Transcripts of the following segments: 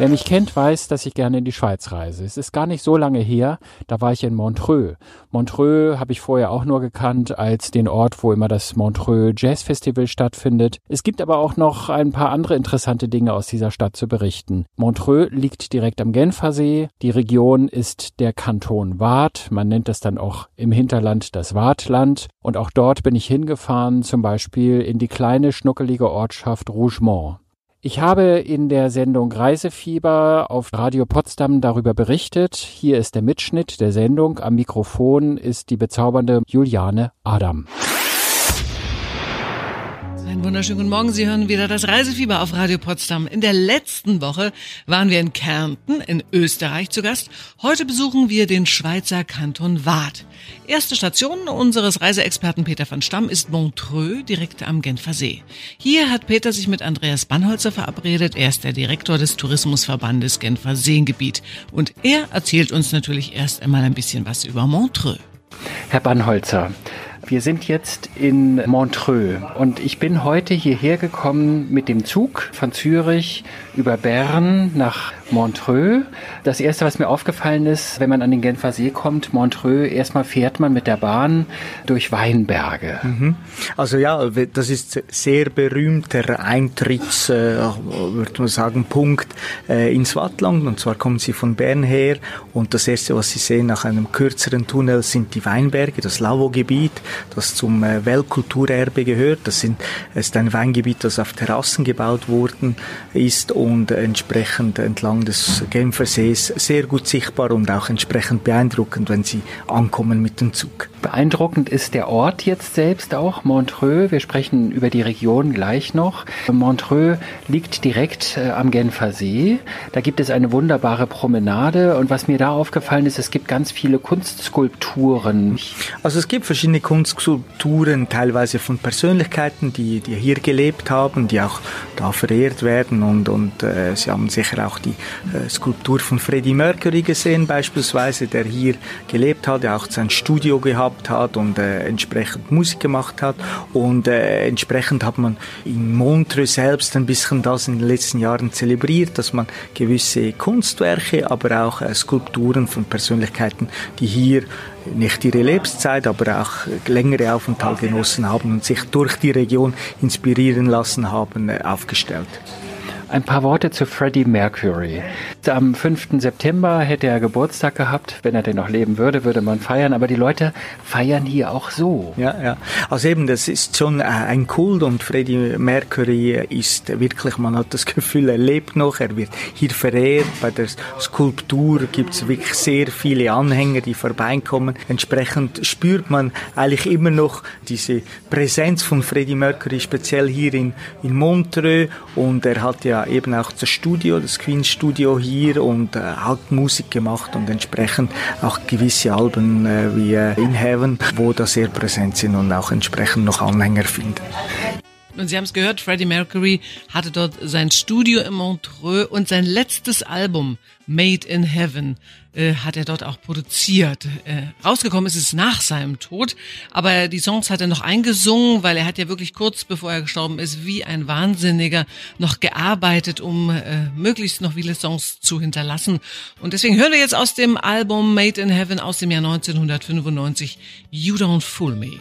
Wer mich kennt, weiß, dass ich gerne in die Schweiz reise. Es ist gar nicht so lange her, da war ich in Montreux. Montreux habe ich vorher auch nur gekannt als den Ort, wo immer das Montreux Jazz Festival stattfindet. Es gibt aber auch noch ein paar andere interessante Dinge aus dieser Stadt zu berichten. Montreux liegt direkt am Genfersee. Die Region ist der Kanton Waadt. Man nennt das dann auch im Hinterland das Waadtland. Und auch dort bin ich hingefahren, zum Beispiel in die kleine schnuckelige Ortschaft Rougemont. Ich habe in der Sendung Reisefieber auf Radio Potsdam darüber berichtet. Hier ist der Mitschnitt der Sendung. Am Mikrofon ist die bezaubernde Juliane Adam. Einen wunderschönen guten Morgen. Sie hören wieder das Reisefieber auf Radio Potsdam. In der letzten Woche waren wir in Kärnten in Österreich zu Gast. Heute besuchen wir den Schweizer Kanton Waadt. Erste Station unseres Reiseexperten Peter van Stamm ist Montreux, direkt am Genfer See. Hier hat Peter sich mit Andreas Bannholzer verabredet. Er ist der Direktor des Tourismusverbandes Genfer Seengebiet. Und er erzählt uns natürlich erst einmal ein bisschen was über Montreux. Herr Bannholzer, wir sind jetzt in Montreux und ich bin heute hierher gekommen mit dem Zug von Zürich über Bern nach Montreux. Das erste, was mir aufgefallen ist, wenn man an den Genfer See kommt, Montreux, erstmal fährt man mit der Bahn durch Weinberge. Mhm. Also ja, das ist sehr berühmter Eintritts, äh, würde man sagen, Punkt äh, ins Wattland. Und zwar kommen Sie von Bern her und das erste, was Sie sehen nach einem kürzeren Tunnel, sind die Weinberge, das Lau-Gebiet, das zum äh, Weltkulturerbe gehört. Das sind, ist ein Weingebiet, das auf Terrassen gebaut worden ist und entsprechend entlang des Genfersees sehr gut sichtbar und auch entsprechend beeindruckend, wenn Sie ankommen mit dem Zug. Beeindruckend ist der Ort jetzt selbst auch, Montreux. Wir sprechen über die Region gleich noch. Montreux liegt direkt äh, am Genfer See. Da gibt es eine wunderbare Promenade und was mir da aufgefallen ist, es gibt ganz viele Kunstskulpturen. Also es gibt verschiedene Kunstskulpturen, teilweise von Persönlichkeiten, die, die hier gelebt haben, die auch da verehrt werden und, und äh, Sie haben sicher auch die äh, Skulptur von Freddie Mercury gesehen beispielsweise, der hier gelebt hat, der auch sein Studio gehabt hat und äh, entsprechend Musik gemacht hat und äh, entsprechend hat man in Montreux selbst ein bisschen das in den letzten Jahren zelebriert, dass man gewisse Kunstwerke, aber auch äh, Skulpturen von Persönlichkeiten, die hier nicht ihre Lebenszeit, aber auch längere Aufenthalt genossen haben und sich durch die Region inspirieren lassen haben, äh, aufgestellt. Ein paar Worte zu Freddie Mercury. Am 5. September hätte er Geburtstag gehabt. Wenn er denn noch leben würde, würde man feiern. Aber die Leute feiern hier auch so. Ja, ja. Also eben, das ist schon äh, ein Kult und Freddie Mercury ist wirklich, man hat das Gefühl, er lebt noch. Er wird hier verehrt. Bei der Skulptur gibt es wirklich sehr viele Anhänger, die vorbeikommen. Entsprechend spürt man eigentlich immer noch diese Präsenz von Freddie Mercury, speziell hier in, in Montreux. Und er hat ja eben auch das Studio, das Queen Studio hier und äh, hat Musik gemacht und entsprechend auch gewisse Alben äh, wie äh, In Heaven, wo da sehr präsent sind und auch entsprechend noch Anhänger finden. Und Sie haben es gehört, Freddie Mercury hatte dort sein Studio in Montreux und sein letztes Album, Made in Heaven, äh, hat er dort auch produziert. Äh, rausgekommen ist es nach seinem Tod, aber die Songs hat er noch eingesungen, weil er hat ja wirklich kurz bevor er gestorben ist, wie ein Wahnsinniger noch gearbeitet, um äh, möglichst noch viele Songs zu hinterlassen. Und deswegen hören wir jetzt aus dem Album Made in Heaven aus dem Jahr 1995 You Don't Fool Me.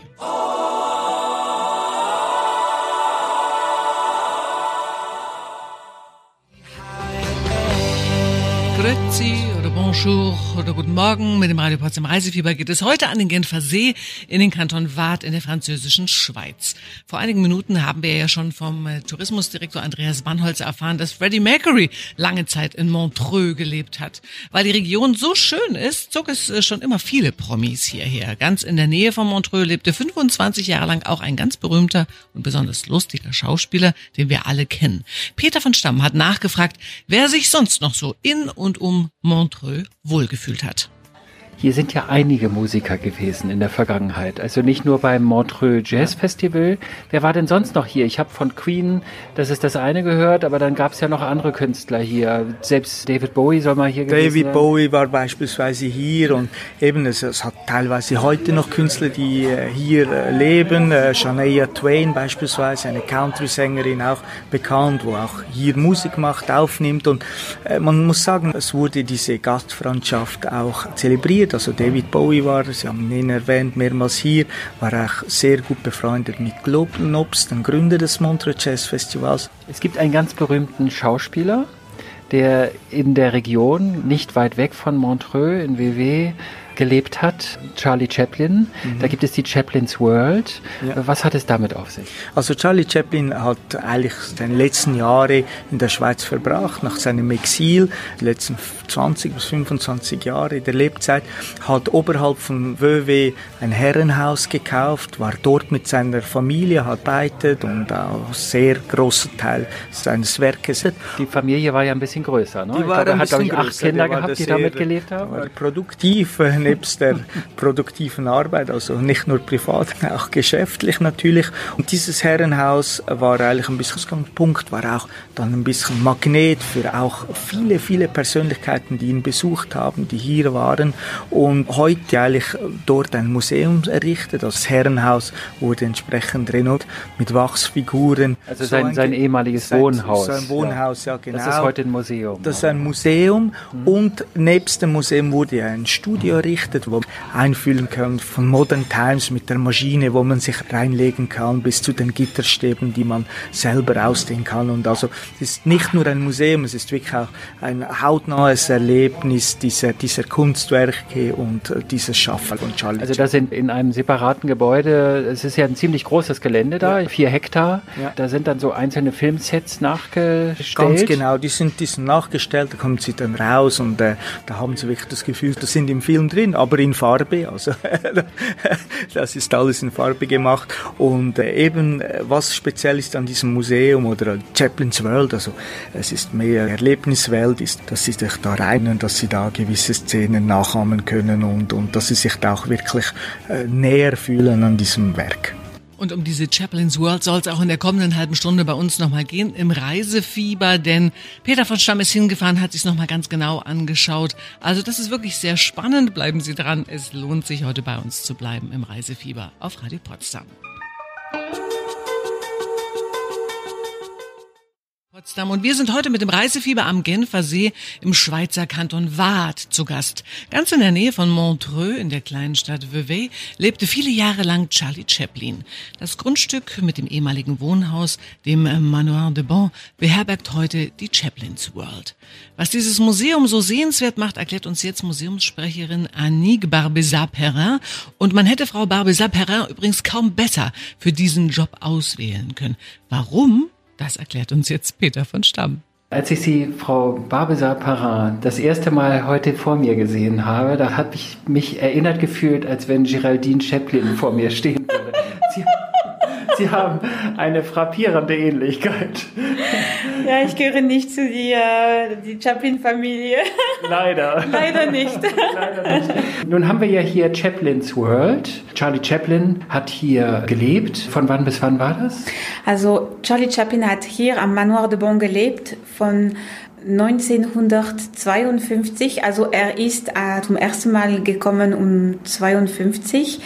Grüezi oder Bonjour oder Guten Morgen. Mit dem Radio Potsdam Reisefieber geht es heute an den Genfer See in den Kanton Waadt in der französischen Schweiz. Vor einigen Minuten haben wir ja schon vom äh, Tourismusdirektor Andreas Bannholzer erfahren, dass Freddie Mercury lange Zeit in Montreux gelebt hat. Weil die Region so schön ist, zog es äh, schon immer viele Promis hierher. Ganz in der Nähe von Montreux lebte 25 Jahre lang auch ein ganz berühmter und besonders lustiger Schauspieler, den wir alle kennen. Peter von Stamm hat nachgefragt, wer sich sonst noch so in und und um Montreux wohlgefühlt hat. Hier sind ja einige Musiker gewesen in der Vergangenheit. Also nicht nur beim Montreux Jazz Festival. Wer war denn sonst noch hier? Ich habe von Queen, das ist das eine gehört, aber dann gab es ja noch andere Künstler hier. Selbst David Bowie soll mal hier gewesen David sein. Bowie war beispielsweise hier und eben es, es, hat teilweise heute noch Künstler, die äh, hier äh, leben. Äh, Shania Twain beispielsweise, eine Country-Sängerin auch bekannt, wo auch hier Musik macht, aufnimmt und man muss sagen, es wurde diese Gastfreundschaft auch zelebriert interessiert. Also David Bowie war, Sie haben ihn erwähnt, mehrmals hier, war auch sehr gut befreundet mit Globnobs, dem Gründer des Montreux Jazz Festivals. Es gibt einen ganz berühmten Schauspieler, der in der Region, nicht weit weg von Montreux in WW, gelebt hat, Charlie Chaplin. Mhm. Da gibt es die Chaplin's World. Ja. Was hat es damit auf sich? Also Charlie Chaplin hat eigentlich seine letzten Jahre in der Schweiz verbracht, nach seinem Exil, die letzten 20 bis 25 Jahre der Lebzeit, hat oberhalb von Vevey ein Herrenhaus gekauft, war dort mit seiner Familie, hat beitet und auch sehr großer Teil seines Werkes. Die Familie war ja ein bisschen größer, ne? Die war glaube, er hat, glaube ich, acht Kinder gehabt, die damit gelebt haben. War produktiv, äh, nebst der produktiven Arbeit, also nicht nur privat, auch geschäftlich natürlich. Und dieses Herrenhaus war eigentlich ein bisschen Ausgangspunkt, war auch dann ein bisschen Magnet für auch viele, viele Persönlichkeiten, die ihn besucht haben, die hier waren und heute eigentlich dort ein Museum errichtet. Das Herrenhaus wurde entsprechend renoviert mit Wachsfiguren. Also sein, so sein ehemaliges Wohnhaus. Sein Wohnhaus, ja, ja genau. Das ist heute ein Museum. Das ist ein Museum mhm. und nebst dem Museum wurde ein Studio errichtet errichtet, wo man einfühlen kann von Modern Times mit der Maschine, wo man sich reinlegen kann, bis zu den Gitterstäben, die man selber ausdehnen kann. Und also es ist nicht nur ein Museum, es ist wirklich auch ein hautnahes Erlebnis dieser, dieser Kunstwerke und äh, dieses Schaffen von Charlie. Also das sind in einem separaten Gebäude, es ist ja ein ziemlich großes Gelände da, ja. vier Hektar. Ja. Da sind dann so einzelne Filmsets nachgestellt. Ganz genau, die sind, die sind nachgestellt, da kommen sie dann raus und äh, da haben sie wirklich das Gefühl, das sind im Film drin, aber in Farbe. Also das ist alles in Farbe gemacht. Und äh, eben, äh, was speziell ist an diesem Museum oder Chaplin's World, also es ist mehr Erlebniswelt, ist, dass sie sich da rein, dass sie da gewisse Szenen nachahmen können und, und dass sie sich da auch wirklich äh, näher fühlen an diesem Werk. Und um diese Chaplin's World soll es auch in der kommenden halben Stunde bei uns nochmal gehen im Reisefieber, denn Peter von Stamm ist hingefahren, hat sich nochmal ganz genau angeschaut. Also das ist wirklich sehr spannend. Bleiben Sie dran. Es lohnt sich heute bei uns zu bleiben im Reisefieber auf Radio Potsdam. Potsdam. Und wir sind heute mit dem Reisefieber am Genfer See im Schweizer Kanton Waadt zu Gast. Ganz in der Nähe von Montreux in der kleinen Stadt Vevey lebte viele Jahre lang Charlie Chaplin. Das Grundstück mit dem ehemaligen Wohnhaus, dem Manoir de Bon, beherbergt heute die Chaplin's World. Was dieses Museum so sehenswert macht, erklärt uns jetzt Museumssprecherin Annick Barbezat-Perrin. Und man hätte Frau Barbezat-Perrin übrigens kaum besser für diesen Job auswählen können. Warum? Das erklärt uns jetzt Peter von Stamm. Als ich Sie, Frau Barbesa Parra, das erste Mal heute vor mir gesehen habe, da habe ich mich erinnert gefühlt, als wenn Geraldine Chaplin vor mir stehen würde. Sie haben eine frappierende Ähnlichkeit. Ja, ich gehöre nicht zu die, äh, die Chaplin-Familie. Leider. Leider nicht. Leider nicht. Nun haben wir ja hier Chaplin's World. Charlie Chaplin hat hier gelebt. Von wann bis wann war das? Also Charlie Chaplin hat hier am Manoir de Bon gelebt von 1952, also er ist äh, zum ersten Mal gekommen um 52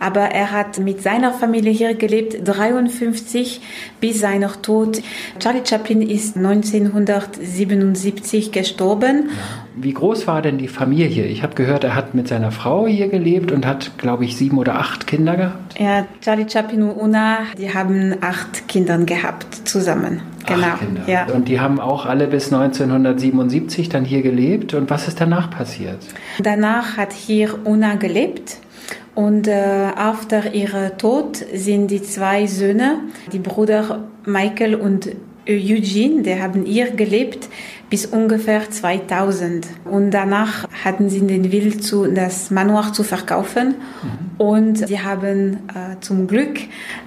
aber er hat mit seiner Familie hier gelebt, 53 bis seiner Tod. Charlie Chaplin ist 1977 gestorben. Wie groß war denn die Familie? Ich habe gehört, er hat mit seiner Frau hier gelebt und hat, glaube ich, sieben oder acht Kinder gehabt. Ja, Charlie Chaplin und Una, die haben acht Kinder gehabt zusammen. Genau. Ja. Und die haben auch alle bis 1977 dann hier gelebt. Und was ist danach passiert? Danach hat hier Una gelebt. Und äh, after ihrem Tod sind die zwei Söhne, die Brüder Michael und Eugene, die haben hier gelebt bis ungefähr 2000. Und danach hatten sie den Willen, zu, das Manoir zu verkaufen. Mhm. Und sie haben äh, zum Glück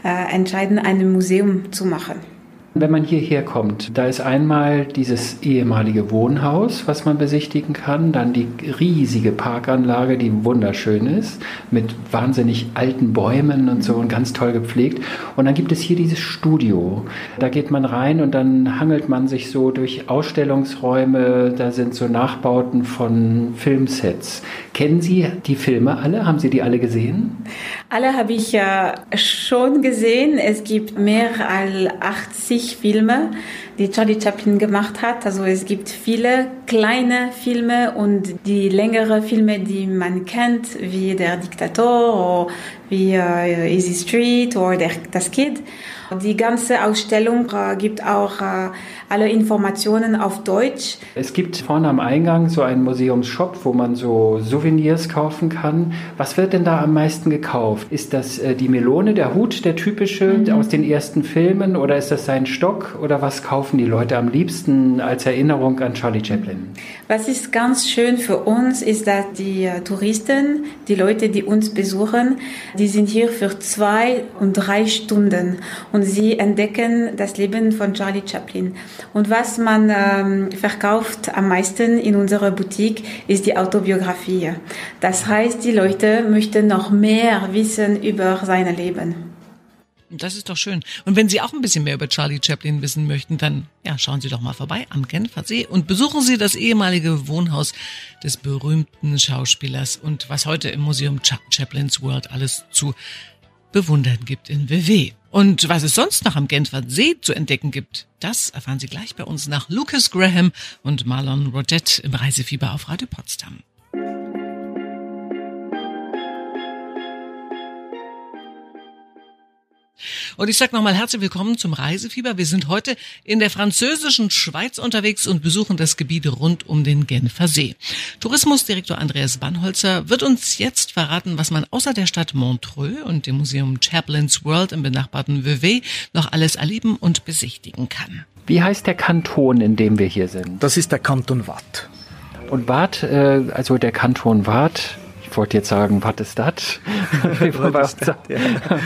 äh, entschieden, ein Museum zu machen. Wenn man hierher kommt, da ist einmal dieses ehemalige Wohnhaus, was man besichtigen kann, dann die riesige Parkanlage, die wunderschön ist, mit wahnsinnig alten Bäumen und so und ganz toll gepflegt. Und dann gibt es hier dieses Studio. Da geht man rein und dann hangelt man sich so durch Ausstellungsräume, da sind so Nachbauten von Filmsets. Kennen Sie die Filme alle? Haben Sie die alle gesehen? Alle habe ich ja schon gesehen. Es gibt mehr als 80 Filme, die Charlie Chaplin gemacht hat. Also es gibt viele kleine Filme und die längere Filme, die man kennt, wie Der Diktator oder wie äh, Easy Street oder der, Das Kid. Die ganze Ausstellung äh, gibt auch äh, alle Informationen auf Deutsch. Es gibt vorne am Eingang so einen Museumsshop, wo man so Souvenirs kaufen kann. Was wird denn da am meisten gekauft? Ist das äh, die Melone, der Hut, der typische mhm. aus den ersten Filmen oder ist das sein Stock oder was kaufen die Leute am liebsten als Erinnerung an Charlie Chaplin? Was ist ganz schön für uns, ist, dass die äh, Touristen, die Leute, die uns besuchen, die sind hier für zwei und drei Stunden und sie entdecken das Leben von Charlie Chaplin. Und was man ähm, verkauft am meisten in unserer Boutique ist die Autobiografie. Das heißt, die Leute möchten noch mehr wissen über sein Leben. Das ist doch schön. Und wenn Sie auch ein bisschen mehr über Charlie Chaplin wissen möchten, dann ja, schauen Sie doch mal vorbei am Genfer See und besuchen Sie das ehemalige Wohnhaus des berühmten Schauspielers und was heute im Museum Chaplin's World alles zu bewundern gibt in WW. Und was es sonst noch am Genfer See zu entdecken gibt, das erfahren Sie gleich bei uns nach Lucas Graham und Marlon Rodette im Reisefieber auf Radio Potsdam. Und ich sage nochmal herzlich willkommen zum Reisefieber. Wir sind heute in der französischen Schweiz unterwegs und besuchen das Gebiet rund um den Genfer See. Tourismusdirektor Andreas Bannholzer wird uns jetzt verraten, was man außer der Stadt Montreux und dem Museum Chaplin's World im benachbarten Vevey noch alles erleben und besichtigen kann. Wie heißt der Kanton, in dem wir hier sind? Das ist der Kanton Watt. Und Watt, äh, also der Kanton Watt, wollte jetzt sagen, was ist das? was ist das?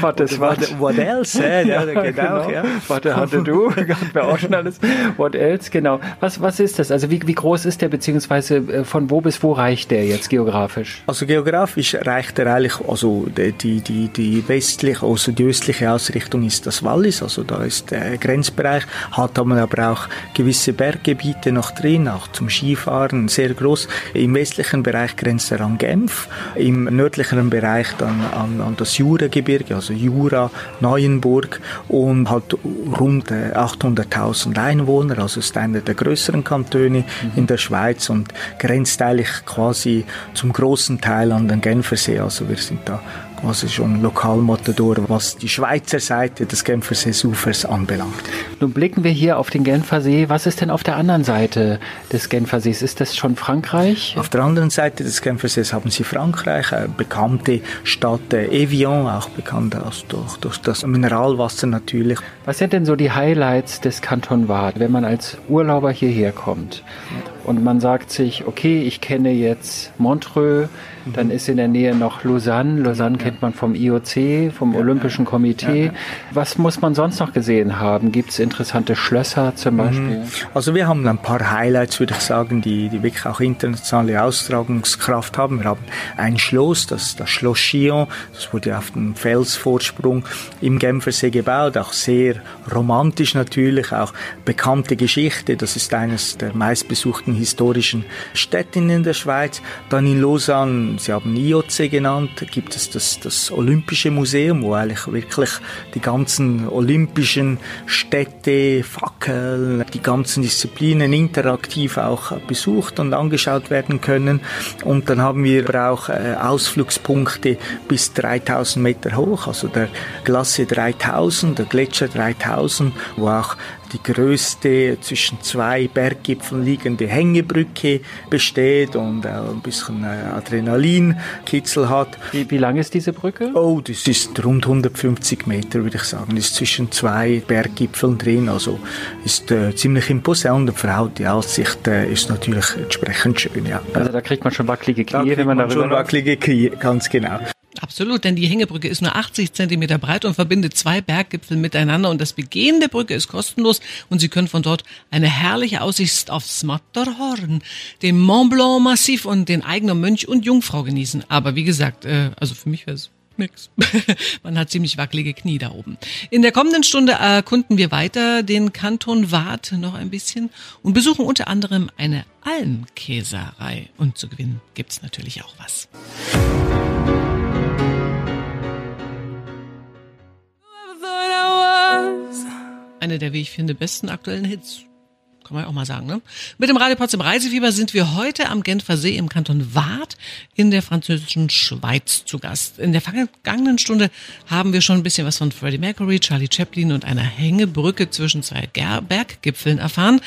Was ist was? What else? Ja, ja, genau, genau. Ja. Warte, hatte du? Hatten wir auch schon alles. What else? Genau. Was, was ist das? Also wie, wie groß ist der, beziehungsweise äh, von wo bis wo reicht der jetzt geografisch? Also geografisch reicht er eigentlich, also die, die, die westliche, also die östliche Ausrichtung ist das Wallis, also da ist der Grenzbereich, hat man aber auch gewisse Berggebiete noch drin, auch zum Skifahren, sehr groß. Im westlichen Bereich grenzt er an Genf im nördlicheren Bereich dann an, an das Juragebirge, also Jura, Neuenburg und hat rund 800.000 äh, Einwohner, also ist einer der größeren Kantone mhm. in der Schweiz und grenzt eigentlich quasi zum großen Teil an den Genfersee, also wir sind da quasi schon Lokalmatador, was die Schweizer Seite des Genferseeufers anbelangt. Nun blicken wir hier auf den Genfersee. Was ist denn auf der anderen Seite des Genfersees? Ist das schon Frankreich? Auf der anderen Seite des Genfersees haben Sie Frankreich, eine bekannte Stadt äh, Evian, auch bekannt durch, durch das Mineralwasser natürlich. Was sind denn so die Highlights des Kanton Waadt, wenn man als Urlauber hierher kommt? Und man sagt sich, okay, ich kenne jetzt Montreux, dann ist in der Nähe noch Lausanne. Lausanne kennt man vom IOC, vom Olympischen Komitee. Was muss man sonst noch gesehen haben? Gibt es interessante Schlösser zum mhm. Beispiel? Also wir haben ein paar Highlights, würde ich sagen, die, die wirklich auch internationale Austragungskraft haben. Wir haben ein Schloss, das, das Schloss Chillon, das wurde auf dem Felsvorsprung im Genfersee gebaut, auch sehr romantisch natürlich, auch bekannte Geschichte. Das ist eines der meistbesuchten historischen Städte in der Schweiz. Dann in Lausanne Sie haben IOC genannt, gibt es das, das Olympische Museum, wo eigentlich wirklich die ganzen olympischen Städte, Fackel, die ganzen Disziplinen interaktiv auch besucht und angeschaut werden können. Und dann haben wir auch äh, Ausflugspunkte bis 3000 Meter hoch, also der Glacier 3000, der Gletscher 3000, wo auch die größte zwischen zwei Berggipfeln liegende Hängebrücke besteht und ein bisschen äh, Adrenalinkitzel hat. Wie, wie lang ist diese Brücke? Oh, das ist rund 150 Meter, würde ich sagen. Das ist zwischen zwei Berggipfeln drin, also ist äh, ziemlich imposant und verhaut die Aussicht äh, ist natürlich entsprechend schön, ja. Also da kriegt man schon wackelige Knie, wenn man darüber schon wackelige Knie, ganz genau. Absolut, denn die Hängebrücke ist nur 80 Zentimeter breit und verbindet zwei Berggipfel miteinander und das Begehen der Brücke ist kostenlos und Sie können von dort eine herrliche Aussicht aufs Matterhorn, dem Mont Blanc Massiv und den Eigner Mönch und Jungfrau genießen. Aber wie gesagt, äh, also für mich wäre es nix. Man hat ziemlich wackelige Knie da oben. In der kommenden Stunde erkunden wir weiter den Kanton Waadt noch ein bisschen und besuchen unter anderem eine Almkäserei. Und zu gewinnen gibt's natürlich auch was. Eine der, wie ich finde, besten aktuellen Hits kann man ja auch mal sagen, ne? Mit dem Radio Potsdam Reisefieber sind wir heute am Genfer See im Kanton Waadt in der französischen Schweiz zu Gast. In der vergangenen Stunde haben wir schon ein bisschen was von Freddie Mercury, Charlie Chaplin und einer Hängebrücke zwischen zwei Berggipfeln erfahren.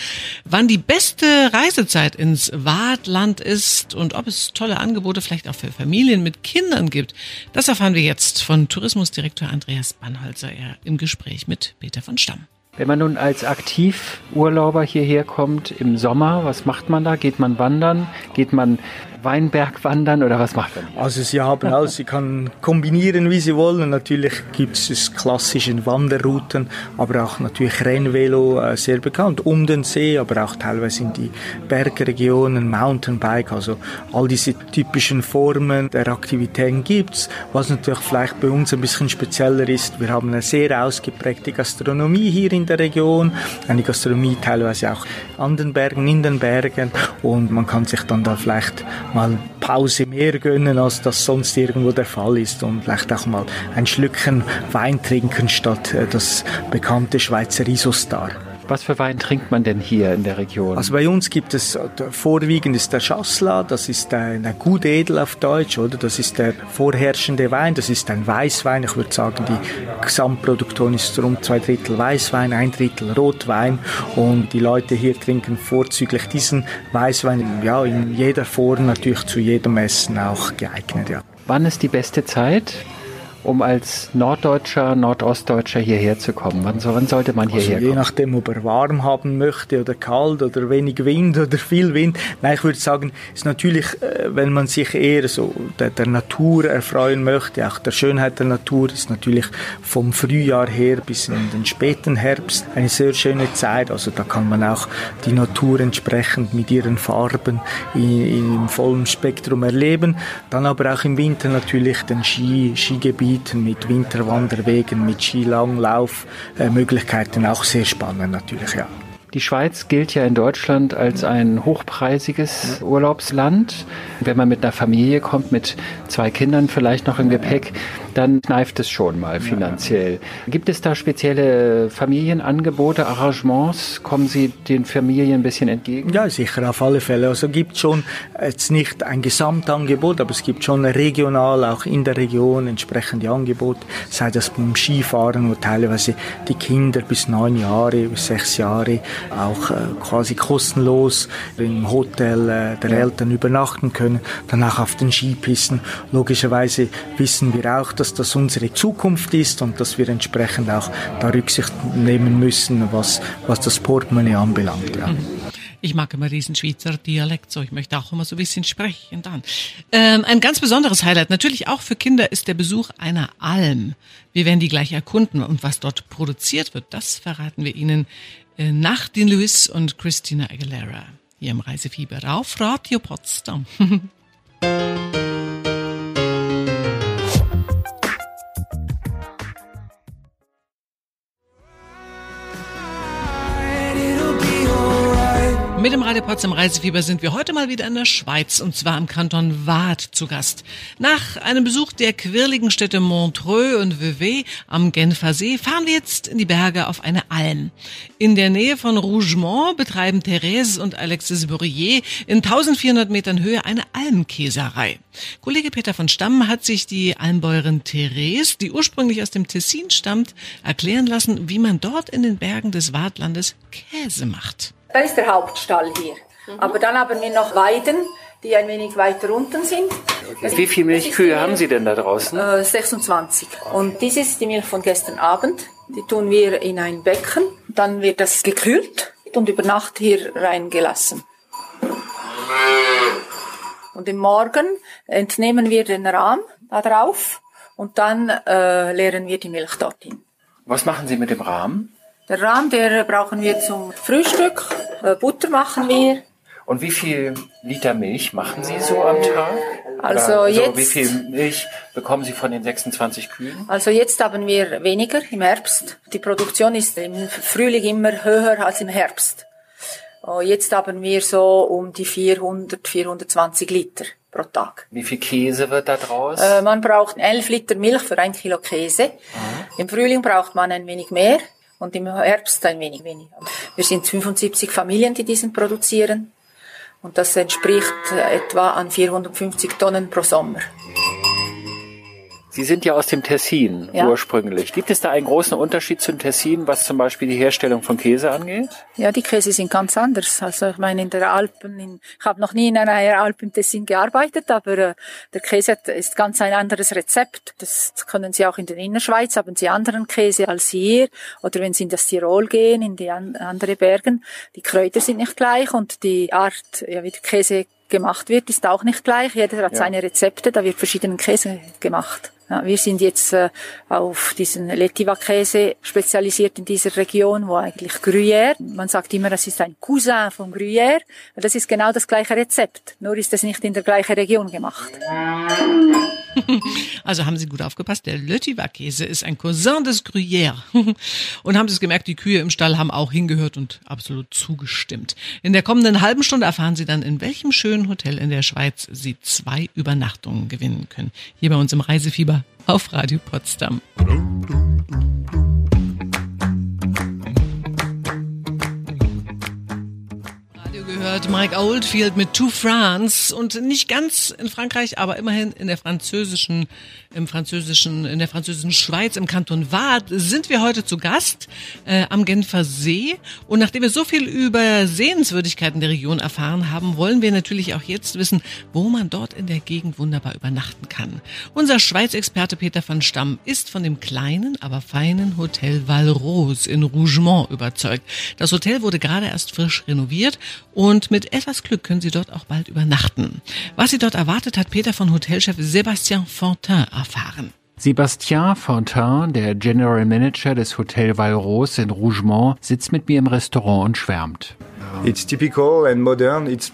Wann die beste Reisezeit ins Waadtland ist und ob es tolle Angebote vielleicht auch für Familien mit Kindern gibt, das erfahren wir jetzt von Tourismusdirektor Andreas Bannholzer im Gespräch mit Peter von Stamm. Wenn man nun als Aktivurlauber hierher kommt im Sommer, was macht man da? Geht man wandern? Geht man Weinberg wandern oder was macht man? Also Sie haben alles, Sie können kombinieren, wie Sie wollen. Natürlich gibt es klassische Wanderrouten, aber auch natürlich Rennvelo, äh, sehr bekannt, um den See, aber auch teilweise in die Bergregionen, Mountainbike, also all diese typischen Formen der Aktivitäten gibt's. Was natürlich vielleicht bei uns ein bisschen spezieller ist, wir haben eine sehr ausgeprägte Gastronomie hier in der Region, eine Gastronomie teilweise auch an den Bergen, in den Bergen und man kann sich dann da vielleicht mal Pause mehr gönnen, als das sonst irgendwo der Fall ist und vielleicht auch mal ein Schlückchen Wein trinken statt äh, das bekannte Schweizer Isostar. Was für Wein trinkt man denn hier in der Region? Also bei uns gibt es äh, vorwiegend ist der Schassla, das ist ein, ein gut edel auf Deutsch, oder? Das ist der vorherrschende Wein, das ist ein Weißwein. Ich würde sagen, die Gesamtproduktion ist rund zwei Drittel Weißwein, ein Drittel Rotwein und die Leute hier trinken vorzüglich diesen Weißwein, ja, in jeder Form natürlich zu jedem Essen auch geeignet, ja. Wann ist die beste Zeit? Um als Norddeutscher, Nordostdeutscher hierher zu kommen? Wann, wann sollte man hierher also je nachdem, ob er warm haben möchte oder kalt oder wenig Wind oder viel Wind. Nein, ich würde sagen, ist natürlich, äh, wenn man sich eher so der, der Natur erfreuen möchte, auch der Schönheit der Natur, ist natürlich vom Frühjahr her bis in den späten Herbst eine sehr schöne Zeit. Also da kann man auch die Natur entsprechend mit ihren Farben im vollen Spektrum erleben. Dann aber auch im Winter natürlich den Ski, Skigebiet Gebieten mit Winterwanderwegen, mit Skilanglaufmöglichkeiten auch sehr spannend natürlich, ja. Die Schweiz gilt ja in Deutschland als ein hochpreisiges Urlaubsland. Wenn man mit einer Familie kommt, mit zwei Kindern vielleicht noch im Gepäck, dann kneift es schon mal finanziell. Gibt es da spezielle Familienangebote, Arrangements? Kommen Sie den Familien ein bisschen entgegen? Ja, sicher, auf alle Fälle. Also gibt schon jetzt nicht ein Gesamtangebot, aber es gibt schon regional, auch in der Region entsprechende Angebote, sei das beim Skifahren, wo teilweise die Kinder bis neun Jahre, bis sechs Jahre auch äh, quasi kostenlos im Hotel äh, der Eltern übernachten können, dann auch auf den Skipisten. Logischerweise wissen wir auch, dass das unsere Zukunft ist und dass wir entsprechend auch da Rücksicht nehmen müssen, was, was das Portemonnaie anbelangt. Ja. Ich mag immer diesen Schweizer Dialekt, so ich möchte auch immer so ein bisschen sprechen dann. Ähm, ein ganz besonderes Highlight, natürlich auch für Kinder, ist der Besuch einer Alm. Wir werden die gleich erkunden und was dort produziert wird, das verraten wir Ihnen nach den Lewis und Christina Aguilera hier im Reisefieber auf Radio Potsdam. Radio Potsdam Reisefieber sind wir heute mal wieder in der Schweiz und zwar im Kanton Waadt zu Gast. Nach einem Besuch der quirligen Städte Montreux und Vevey am Genfer See fahren wir jetzt in die Berge auf eine Alm. In der Nähe von Rougemont betreiben Therese und Alexis Bourrier in 1400 Metern Höhe eine Almkäserei. Kollege Peter von Stamm hat sich die Almbäuerin Therese, die ursprünglich aus dem Tessin stammt, erklären lassen, wie man dort in den Bergen des Waadtlandes Käse macht. Das ist der Hauptstall hier. Mhm. Aber dann haben wir noch Weiden, die ein wenig weiter unten sind. Okay. Wie viele Milchkühe haben Sie denn da draußen? Äh, 26. Und dies ist die Milch von gestern Abend. Die tun wir in ein Becken. Dann wird das gekühlt und über Nacht hier reingelassen. Und im Morgen entnehmen wir den Rahm da drauf und dann äh, leeren wir die Milch dorthin. Was machen Sie mit dem Rahmen? Der Rahm, der brauchen wir zum Frühstück. Äh, Butter machen wir. Und wie viel Liter Milch machen Sie so am Tag? Also Oder jetzt- wie viel Milch bekommen Sie von den 26 Kühen? Also jetzt haben wir weniger im Herbst. Die Produktion ist im Frühling immer höher als im Herbst. Oh, Jetzt haben wir so um die 400, 420 Liter pro Tag. Wie viel Käse wird da draus? Äh, man braucht 11 Liter Milch für ein Kilo Käse. Im Frühling braucht man ein wenig mehr und im Herbst ein wenig weniger. Wir sind 75 Familien, die diesen produzieren. Und das entspricht äh, etwa an 450 Tonnen pro Sommer. Sie sind ja aus dem Tessin Ja. ursprünglich. Gibt es da einen großen Unterschied zum Tessin, was zum Beispiel die Herstellung von Käse angeht? Ja, die Käse sind ganz anders. Also ich meine in der Alpen, in, ich habe noch nie in einer Alp im Tessin gearbeitet, aber äh, der Käse ist ganz ein anderes Rezept. Das können Sie auch in der Innerschweiz, haben Sie anderen Käse als hier. Oder wenn Sie in das Tirol gehen, in die an, andere Bergen, die Kräuter sind nicht gleich und die Art, ja, wie der Käse gemacht wird, ist auch nicht gleich. Jeder hat seine Rezepte, da wird verschiedenen Käse gemacht. Ja, wir sind jetzt äh, auf diesen Letiva-Käse spezialisiert in dieser Region, wo eigentlich Gruyère, man sagt immer, das ist ein Cousin von Gruyère, das ist genau das gleiche Rezept, nur ist es nicht in der gleichen Region gemacht. Also haben Sie gut aufgepasst, der Lötiva-Käse ist ein Cousin des Gruyère. Und haben Sie es gemerkt, die Kühe im Stall haben auch hingehört und absolut zugestimmt. In der kommenden halben Stunde erfahren Sie dann, in welchem schönen Hotel in der Schweiz Sie zwei Übernachtungen gewinnen können. Hier bei uns im Reisefieber auf Radio Potsdam. Gehört Mike Oldfield mit To France und nicht ganz in Frankreich, aber immerhin in der französischen, im französischen, in der französischen Schweiz, im Kanton Waadt sind wir heute zu Gast äh, am Genfer See. Und nachdem wir so viel über Sehenswürdigkeiten der Region erfahren haben, wollen wir natürlich auch jetzt wissen, wo man dort in der Gegend wunderbar übernachten kann. Unser Schweiz-Experte Peter van Stamm ist von dem kleinen, aber feinen Hotel Valrose in Rougemont überzeugt. Das Hotel wurde gerade erst frisch renoviert und mit etwas Glück können Sie dort auch bald übernachten. Was Sie dort erwartet, hat Peter von Hotelchef Sébastien Fontin erfahren. Sébastien Fontin, der General Manager des Hotel Valrose in Rougemont, sitzt mit mir im Restaurant und schwärmt. It's typical and modern. It's.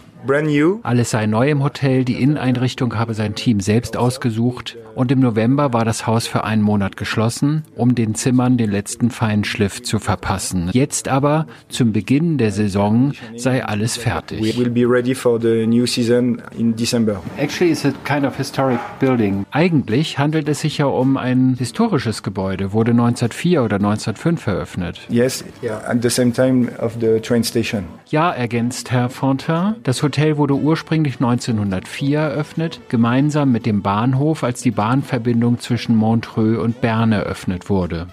Alles sei neu im Hotel, die Inneneinrichtung habe sein Team selbst ausgesucht und im November war das Haus für einen Monat geschlossen, um den Zimmern den letzten Feinschliff zu verpassen. Jetzt aber, zum Beginn der Saison, sei alles We fertig. will be ready for the new season in December. Actually, it's a kind of historic building. Eigentlich handelt es sich ja um ein historisches Gebäude, wurde 1904 oder 1905 eröffnet. Yes, at the same time of the train station. Ja, ergänzt Herr Fontin. Das Hotel wurde ursprünglich 1904 eröffnet, gemeinsam mit dem Bahnhof, als die Bahnverbindung zwischen Montreux und Bern eröffnet wurde.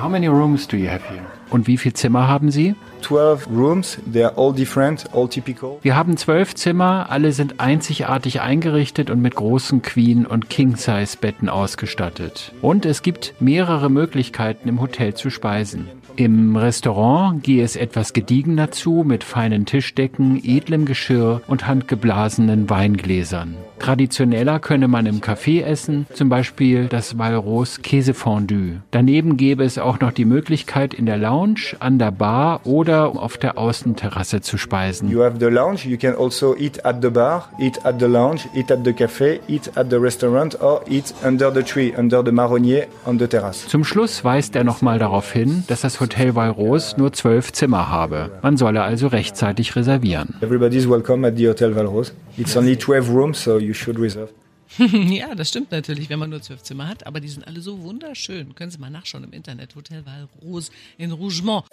how many rooms do you have here? Und wie viele Zimmer haben Sie? 12 rooms. They're all different, all typical. Wir haben zwölf Zimmer, alle sind einzigartig eingerichtet und mit großen Queen- und King-Size-Betten ausgestattet. Und es gibt mehrere Möglichkeiten im Hotel zu speisen. Im Restaurant gehe es etwas gediegener zu mit feinen Tischdecken, edlem Geschirr und handgeblasenen Weingläsern. Traditioneller könne man im Café essen, zum Beispiel das Valros Käsefondue. Daneben gäbe es auch noch die Möglichkeit, in der Lounge, an der Bar oder auf der Außenterrasse zu speisen. You have the lounge. You can also eat at the bar, eat at the lounge, eat at the café, eat at the restaurant, or eat under the tree, under the marronnier on the terrace. Zum Schluss weist er nochmal darauf hin, dass das Hotel Valros nur zwölf Zimmer habe. Man solle also rechtzeitig reservieren. Everybody's welcome at the Hotel Valrose. It's only 12 rooms, so you should reserve. ja, das stimmt natürlich, wenn man nur zwölf Zimmer hat, aber die sind alle so wunderschön. Können Sie mal nachschauen im Internet. Hotel Valrose in Rougemont.